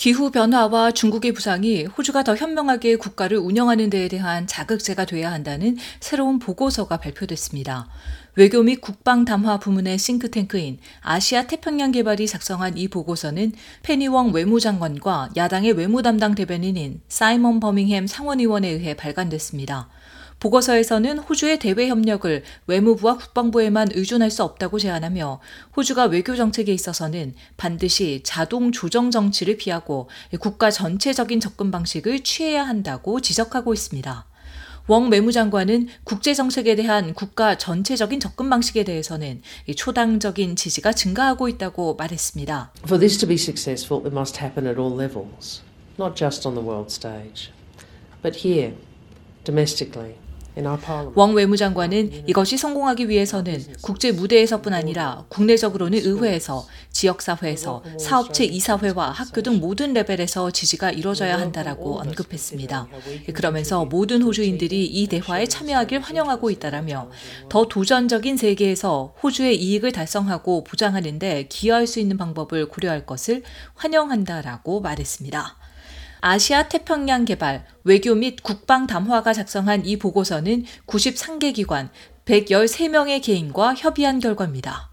기후 변화와 중국의 부상이 호주가 더 현명하게 국가를 운영하는 데에 대한 자극제가 돼야 한다는 새로운 보고서가 발표됐습니다. 외교 및 국방 담화 부문의 싱크탱크인 아시아 태평양 개발이 작성한 이 보고서는 페니웡 외무장관과 야당의 외무 담당 대변인인 사이먼 버밍햄 상원의원에 의해 발간됐습니다. 보고서에서는 호주의 대외 협력을 외무부와 국방부에만 의존할 수 없다고 제안하며 호주가 외교 정책에 있어서는 반드시 자동 조정 정치를 피하고 국가 전체적인 접근 방식을 취해야 한다고 지적하고 있습니다. 웡 외무장관은 국제 정책에 대한 국가 전체적인 접근 방식에 대해서는 초당적인 지지가 증가하고 있다고 말했습니다. For this to be successful, it must happen at all levels, not just on the world stage, but here, domestically. 왕 외무장관은 이것이 성공하기 위해서는 국제 무대에서뿐 아니라 국내적으로는 의회에서, 지역사회에서, 사업체 이사회와 학교 등 모든 레벨에서 지지가 이뤄져야 한다라고 언급했습니다. 그러면서 모든 호주인들이 이 대화에 참여하길 환영하고 있다라며 더 도전적인 세계에서 호주의 이익을 달성하고 보장하는 데 기여할 수 있는 방법을 고려할 것을 환영한다라고 말했습니다. 아시아 태평양 개발, 외교 및 국방 담화가 작성한 이 보고서는 93개 기관, 113명의 개인과 협의한 결과입니다.